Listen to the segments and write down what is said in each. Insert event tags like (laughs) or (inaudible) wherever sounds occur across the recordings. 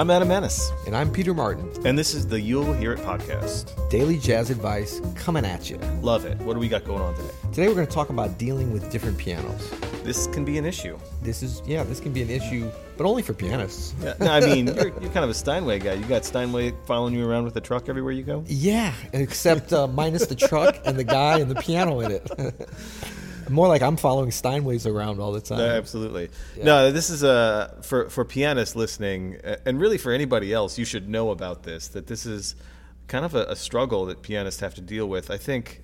I'm Adam Maness, And I'm Peter Martin. and this is the You'll Hear It podcast. Daily jazz advice coming at you. Love it. What do we got going on today? Today we're going to talk about dealing with different pianos. This can be an issue. This is, yeah, this can be an issue, but only for pianists. (laughs) Yeah, no, I mean, (laughs) you're, you're kind of a Steinway guy. You got Steinway following you around with the truck everywhere you go? Yeah, except uh, minus the truck and the guy and the piano in it. (laughs) More like I'm following Steinways around all the time. No, absolutely. No, this is a for for pianists listening, uh, and really for anybody else. You should know about this. That this is kind of a, a struggle that pianists have to deal with. I think,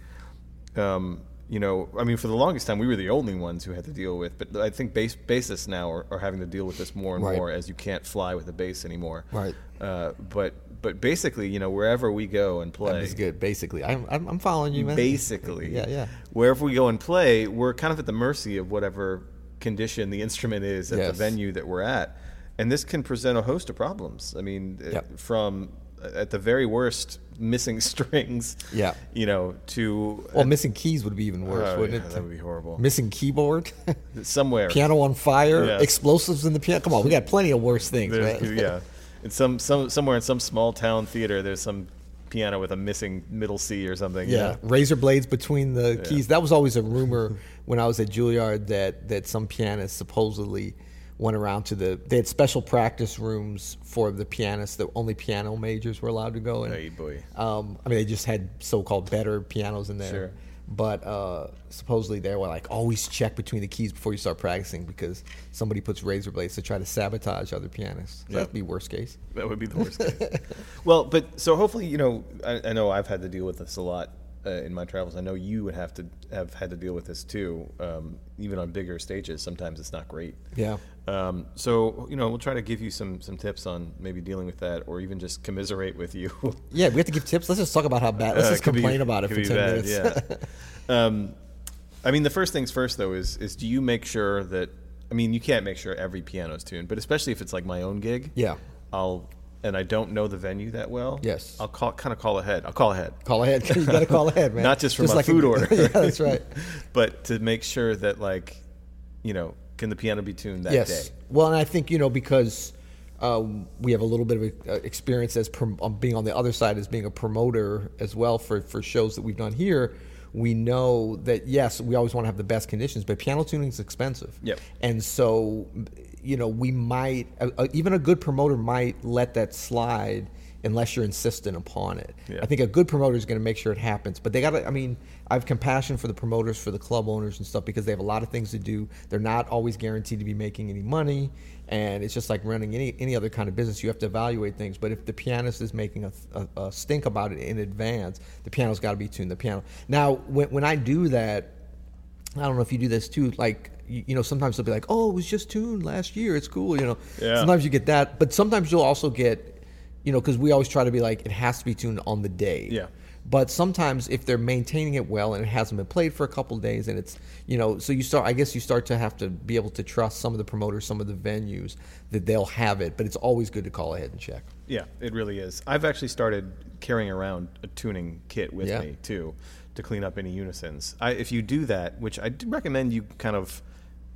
um, you know, I mean, for the longest time, we were the only ones who had to deal with. But I think bass bassists now are, are having to deal with this more and Right. more as you can't fly with a bass anymore. Right. Uh, but but basically, you know, wherever we go and play, That's good, basically. I'm, I'm, I'm following you, man. basically Yeah, yeah. wherever we go and play we're kind of at the mercy of whatever condition the instrument is at the venue that we're at and this can present a host of problems i mean uh, Yep. from uh, at the very worst missing (laughs) strings Yeah. you know to Well, missing keys would be even worse, Oh, wouldn't yeah, it? that would be horrible Missing keyboard, (laughs) somewhere piano on fire, Yes. explosives in the piano. Come on, we got plenty of worse things, There's- man. (laughs) yeah in some, some somewhere in some small town theater there's some piano with a missing middle c or something you Yeah, razor blades between the keys. That was always a (laughs) rumor when I was at Juilliard that that some pianists supposedly went around to the. They had special practice rooms for the pianists that only piano majors were allowed to go in. Hey, boy. Um, I mean, they just had so-called better pianos in there. Sure. But uh, supposedly they were like, always check between the keys before you start practicing because somebody puts razor blades to try to sabotage other pianists. So Yeah. That'd be worst case. That would be the worst (laughs) case. well, but so hopefully, you know, I, I know I've had to deal with this a lot uh, in my travels. I know you would have to have had to deal with this too, um, even on bigger stages. Sometimes it's not great. Yeah. Um, so you know, we'll try to give you some some tips on maybe dealing with that, or even just commiserate with you. (laughs) Yeah, we have to give tips. Let's just talk about how bad. Let's Uh, just be- complain about it for ten bad, minutes. Yeah. (laughs) um, I mean, the first things first though is is do you make sure that I mean you can't make sure every piano's tuned, but especially if it's like my own gig. Yeah. I'll and I don't know the venue that well. Yes. I'll call kind of call ahead. I'll call ahead. Call ahead. (laughs) you got to call ahead, man. Not just for my like a- food (laughs) order. yeah, that's right. (laughs) but to make sure that like, you know, can the piano be tuned that yes. day? Well, and I think you know because um, we have a little bit of uh, experience as prom- being on the other side as being a promoter as well for for shows that we've done here. We know that yes, we always want to have the best conditions, but piano tuning is expensive. Yep. And so, you know, we might uh, even a good promoter might let that slide unless you're insistent upon it. Yeah. I think a good promoter is going to make sure it happens, but they got to. I mean, I have compassion for the promoters, for the club owners and stuff because they have a lot of things to do. They're not always guaranteed to be making any money, and it's just like running any any other kind of business. You have to evaluate things. But if the pianist is making a, a, a stink about it in advance, the piano's got to be tuned. The piano. Now, when when I do that, I don't know if you do this too. Like you, you know, sometimes they'll be like, "Oh, it was just tuned last year. It's cool." You know. Yeah. Sometimes you get that, but sometimes you'll also get, you know, because we always try to be like, it has to be tuned on the day. Yeah. But sometimes if they're maintaining it well and it hasn't been played for a couple of days and it's you know so you start I guess you start to have to be able to trust some of the promoters some of the venues that they'll have it but it's always good to call ahead and check. Yeah, it really is. I've actually started carrying around a tuning kit with Yeah. me too to clean up any unisons. I, if you do that, which I recommend you kind of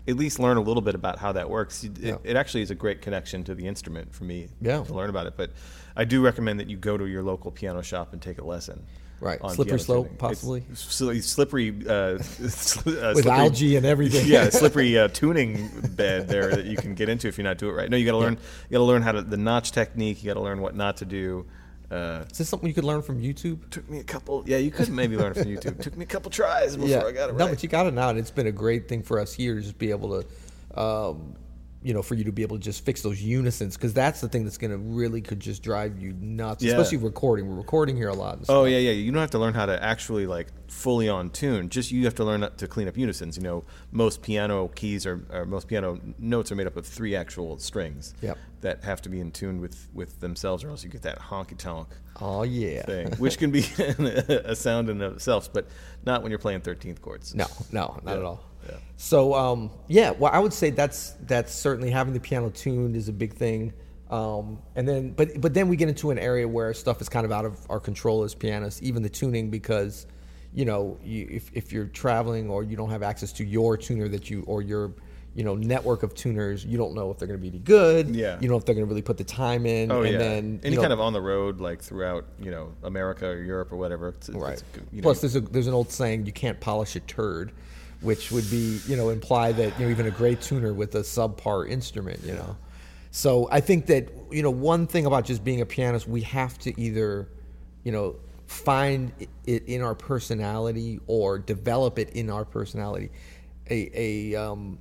at least learn a little bit about how that works. It, Yeah. it actually is a great connection to the instrument for me Yeah. to learn about it. But I do recommend that you go to your local piano shop and take a lesson. Right. Slippery slope, tuning. possibly? It's slippery, uh, (laughs) uh, With slippery- algae and everything. yeah, (laughs) slippery uh, tuning bed there that you can get into if you not do it right. No, you got to learn. You got to learn how to the notch technique. You got to learn what not to do. Uh, Is this something you could learn from YouTube? took me a couple. Yeah, you could maybe learn from YouTube. Took me a couple tries before I got it No, but you got it now, and it's been a great thing for us here to just be able to, um, you know, for you to be able to just fix those unisons because that's the thing that's going to really could just drive you nuts, Yeah. especially recording. We're recording here a lot. And Oh yeah, yeah. You don't have to learn how to actually like fully on tune. Just you have to learn to clean up unisons. You know, most piano keys or, or most piano notes are made up of three actual strings Yep. that have to be in tune with with themselves, or else you get that honky tonk Oh yeah. thing, which can be (laughs) a sound in itself, but not when you're playing thirteenth chords. No, no, not Yeah, at all. Yeah. So um, yeah, well, I would say that's that's certainly having the piano tuned is a big thing. Um, and then, but but then we get into an area where stuff is kind of out of our control as pianists, even the tuning, because you know, you, if if you're traveling or you don't have access to your tuner that you or your you know network of tuners. You don't know if they're going to be any good. Yeah. You don't know if they're going to really put the time in. Oh and yeah. Then Any know, kind of on the road, like throughout, you know, America or Europe or whatever. It's- right. it's you know, Plus, there's a there's an old saying you can't polish a turd, which would be you know imply that you know even a great tuner with a subpar instrument, you know. So I think that you know one thing about just being a pianist, we have to either, you know, find it in our personality or develop it in our personality, a a um,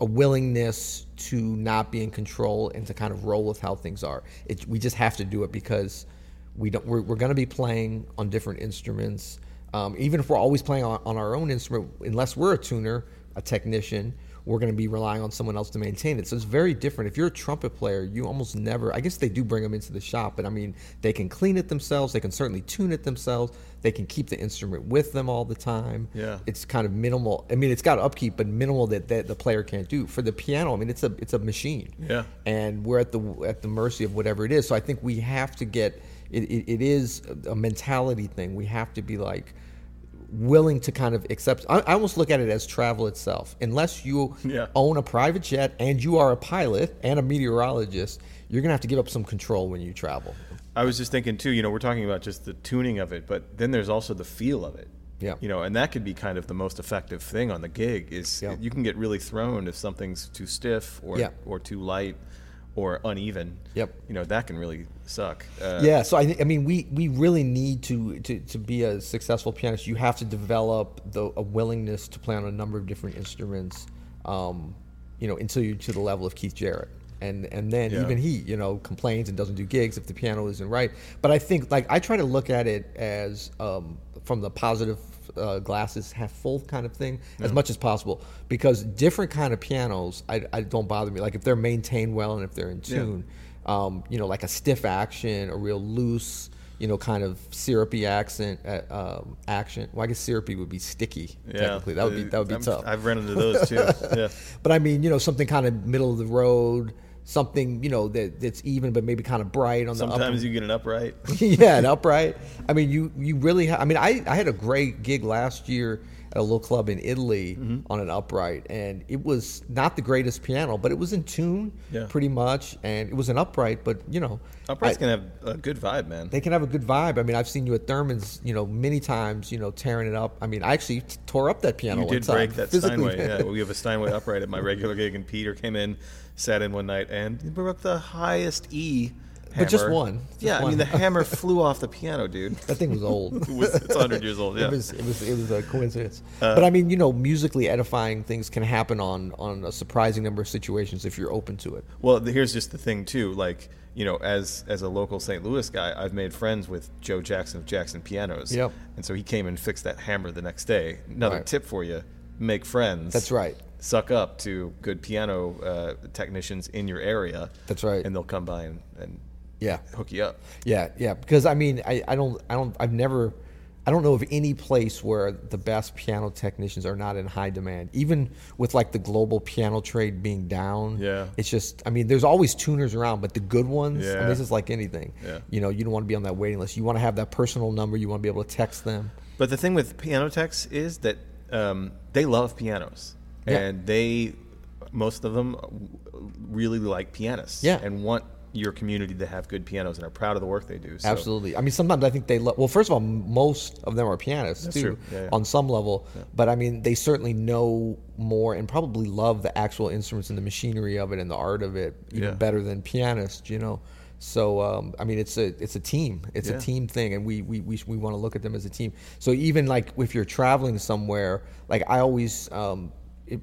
a willingness to not be in control and to kind of roll with how things are. It, we just have to do it because we don't. We're, we're going to be playing on different instruments. Um, even if we're always playing on, on our own instrument, unless we're a tuner, a technician, we're going to be relying on someone else to maintain it. So it's very different. If you're a trumpet player, you almost never. I guess they do bring them into the shop, but I mean, they can clean it themselves. They can certainly tune it themselves. They can keep the instrument with them all the time. Yeah. it's kind of minimal. I mean, it's got upkeep, but minimal that, that the player can't do. For the piano, I mean, it's a it's a machine. Yeah. and we're at the at the mercy of whatever it is. So I think we have to get. It, it, it is a mentality thing. We have to be like willing to kind of accept. I, I almost look at it as travel itself. Unless you Yeah. own a private jet and you are a pilot and a meteorologist, you're gonna have to give up some control when you travel. I was just thinking too. You know, we're talking about just the tuning of it, but then there's also the feel of it. Yeah. You know, and that could be kind of the most effective thing on the gig. Is Yeah. you can get really thrown if something's too stiff or Yeah. or too light or uneven. Yep. You know, that can really suck. Uh, yeah, so I think I mean we we really need to, to to be a successful pianist. You have to develop the a willingness to play on a number of different instruments. Um, you know, until you to the level of Keith Jarrett. And and then Yeah. even he, you know, complains and doesn't do gigs if the piano isn't right. But I think like I try to look at it as um, from the positive uh, glasses half full kind of thing as much as possible because different kind of pianos I, I don't bother me like if they're maintained well and if they're in tune um, you know, like a stiff action, a real loose, you know, kind of syrupy accent, uh, um, action. Well, I guess syrupy would be sticky. Yeah. Technically, that would be that would be I'm- tough. I've run into those too. (laughs) yeah. But I mean, you know, something kind of middle of the road, something you know that that's even, but maybe kind of bright on the upper. Sometimes you get an upright. (laughs) yeah, an upright. I mean, you you really. Ha- I mean, I I had a great gig last year at a little club in Italy Mm-hmm. on an upright, and it was not the greatest piano, but it was in tune, Yeah. pretty much, and it was an upright. But you know, Uprights I- can have a good vibe, man. they can have a good vibe. I mean, I've seen you at Thurman's, you know, many times, you know, tearing it up. I mean, I actually tore up that piano. You did break that (laughs) physically. Steinway. Yeah, (laughs) we have a Steinway upright at my regular gig, and Peter came in, sat in one night, and broke the highest E. Hammer. But just one. Just yeah, I mean the hammer (laughs) flew off the piano, dude. that thing was old. (laughs) It was, it's 100 years old. Yeah. Uh, It was it was it was a coincidence. but I mean, you know, musically edifying things can happen on on a surprising number of situations if you're open to it. Well, here's just the thing too. Like you know, as as a local St. Louis guy, I've made friends with Joe Jackson of Jackson Pianos. Yep. And so he came and fixed that hammer the next day. Another Right. tip for you: make friends. That's right. Suck up to good piano uh, technicians in your area. That's right. And they'll come by and, and Yeah. hook you up. Yeah, yeah. Because I mean, I, I don't, I don't, I've never, I don't know of any place where the best piano technicians are not in high demand. Even with like the global piano trade being down. Yeah. It's just, I mean, there's always tuners around, but the good ones. I Yeah. mean, this is like anything. Yeah. You know, you don't want to be on that waiting list. You want to have that personal number. You want to be able to text them. But the thing with piano techs is that um, they love pianos, Yeah. and they most of them really like pianists, Yeah. and want your community to have good pianos and are proud of the work they do. So, Absolutely. I mean, sometimes I think they love. Well, first of all, most of them are pianists That's too. Yeah, yeah. on some level. But I mean, they certainly know more and probably love the actual instruments and the machinery of it and the art of it even Yeah. better than pianists. You know. So um, I mean, it's a it's a team. It's Yeah. a team thing, and we we we, we want to look at them as a team. So even like if you're traveling somewhere, like I always. Um,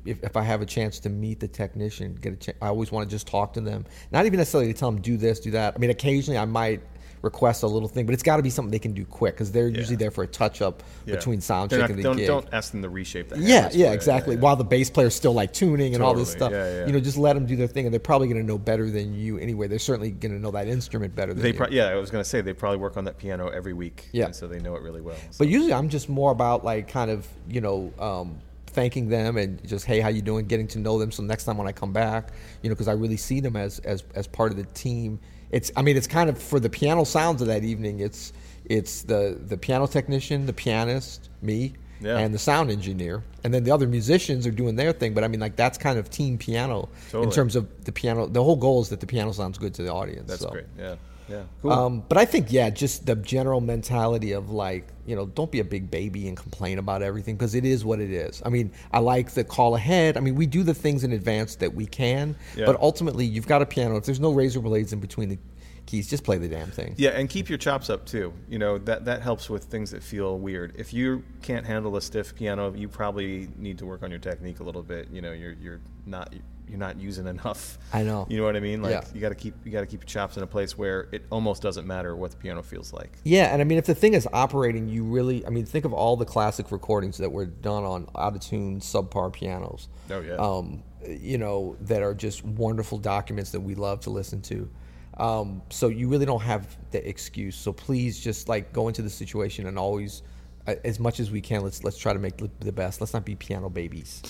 if, if I have a chance to meet the technician, get a chance, I always want to just talk to them. Not even necessarily to tell them do this, do that. I mean, occasionally I might request a little thing, but it's got to be something they can do quick because they're usually there for a touch up Yeah. between sound They're check not- and the don't, gig. Don't ask them to reshape that. yeah, yeah, exactly. yeah. While the bass player's still like tuning and all this stuff, Yeah, yeah. you know, just let them do their thing, and they're probably going to know better than you anyway. They're certainly going to know that instrument better than They you. pro- yeah, I was going to say they probably work on that piano every week, Yeah. and so they know it really well. So- But usually, I'm just more about like kind of you know um, thanking them and just hey, how you doing? Getting to know them. So next time when I come back, you know, because I really see them as as as part of the team. It's I mean, it's kind of for the piano sounds of that evening. It's it's the the piano technician, the pianist, me, Yeah. and the sound engineer. and then the other musicians are doing their thing. But I mean, like that's kind of team piano in terms of the piano. The whole goal is that the piano sounds good to the audience. That's so. great. Yeah. Yeah. Cool. Um, but I think, yeah, just the general mentality of like, you know, don't be a big baby and complain about everything because it is what it is. I mean, I like the call ahead. I mean, we do the things in advance that we can, Yeah. but ultimately, you've got a piano. If there's no razor blades in between the keys, just play the damn thing. Yeah, and keep your chops up too. You know that that helps with things that feel weird. If you can't handle a stiff piano, you probably need to work on your technique a little bit. You know, you're you're not you're not using enough. I know. You know what I mean? Like Yeah. you got to keep you got to keep your chops in a place where it almost doesn't matter what the piano feels like. Yeah, and I mean, if the thing is operating, you really, I mean, think of all the classic recordings that were done on out of tune, subpar pianos. Oh, yeah. Um, you know, that are just wonderful documents that we love to listen to. Um, so you really don't have the excuse. So please just like go into the situation and always, uh, as much as we can, let's let's try to make the- the best. Let's not be piano babies.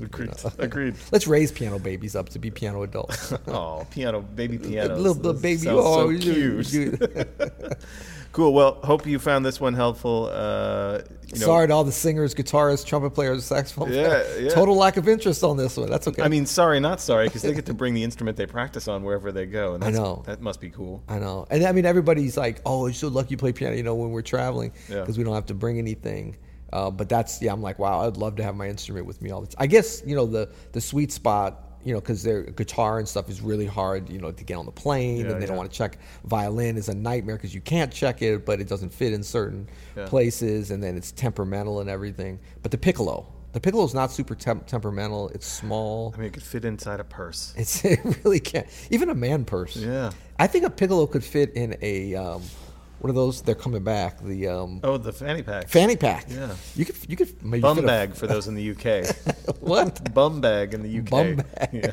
Agreed. Agreed. (laughs) Let's raise piano babies up to be piano adults. (laughs) Oh, piano, baby piano. little, little baby, oh, so you- cute. (laughs) cool. Well, hope you found this one helpful. Uh, you know, Sorry to all the singers, guitarists, trumpet players, saxophone Yeah, yeah. Total lack of interest on this one. That's okay. I mean, sorry, not sorry, because they get to bring the instrument they practice on wherever they go, and I know. that must be cool. I know. And I mean, everybody's like, oh, you're so lucky you play piano, you know, when we're traveling Yeah. because we don't have to bring anything. Uh, but that's, yeah, I'm like, wow, I'd love to have my instrument with me all the time. I guess, you know, the, the sweet spot, you know, because their guitar and stuff is really hard, you know, to get on the plane Yeah, and they don't want to check. Violin is a nightmare because you can't check it, but it doesn't fit in certain Yeah. places and then it's temperamental and everything. But the piccolo, the piccolo is not super temp- temperamental. It's small. I mean, it could fit inside a purse. It's (laughs) it really can't. Even a man purse. Yeah. I think a piccolo could fit in a um, what are those? They're coming back. The um, Oh, the fanny pack. fanny pack. Yeah. You could you could maybe Bum fit a- bag for those in the UK. (laughs) what? Bum bag in the UK. Bum bag. Yeah.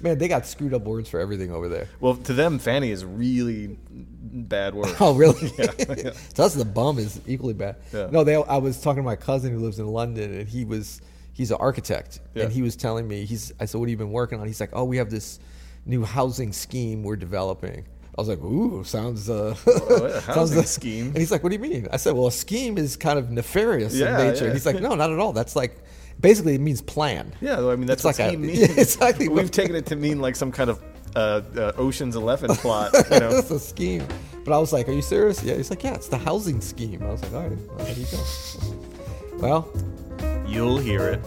Man, they got screwed up words for everything over there. Well, to them, fanny is really bad word. (laughs) Oh, really? (laughs) Yeah, yeah. to us, the bum is equally bad. Yeah. No, they. I was talking to my cousin who lives in London, and he was he's an architect, Yeah. and he was telling me he's. I said, "What have you been working on?" He's like, "Oh, we have this new housing scheme we're developing." I was like, "Ooh, sounds uh, a (laughs) sounds like- scheme. And he's like, "What do you mean?" I said, "Well, a scheme is kind of nefarious Yeah, in nature." yeah. He's like, "No, not at all. That's like basically it means plan." Yeah, I mean that's It's what like a- (laughs) means. yeah, exactly. We've taken it to mean like some kind of uh, uh, Ocean's Eleven (laughs) plot. You know. That's a scheme. But I was like, "Are you serious?" Yeah. He's like, "Yeah, it's the housing scheme." I was like, "All right, well, there you go." Well, You'll hear it.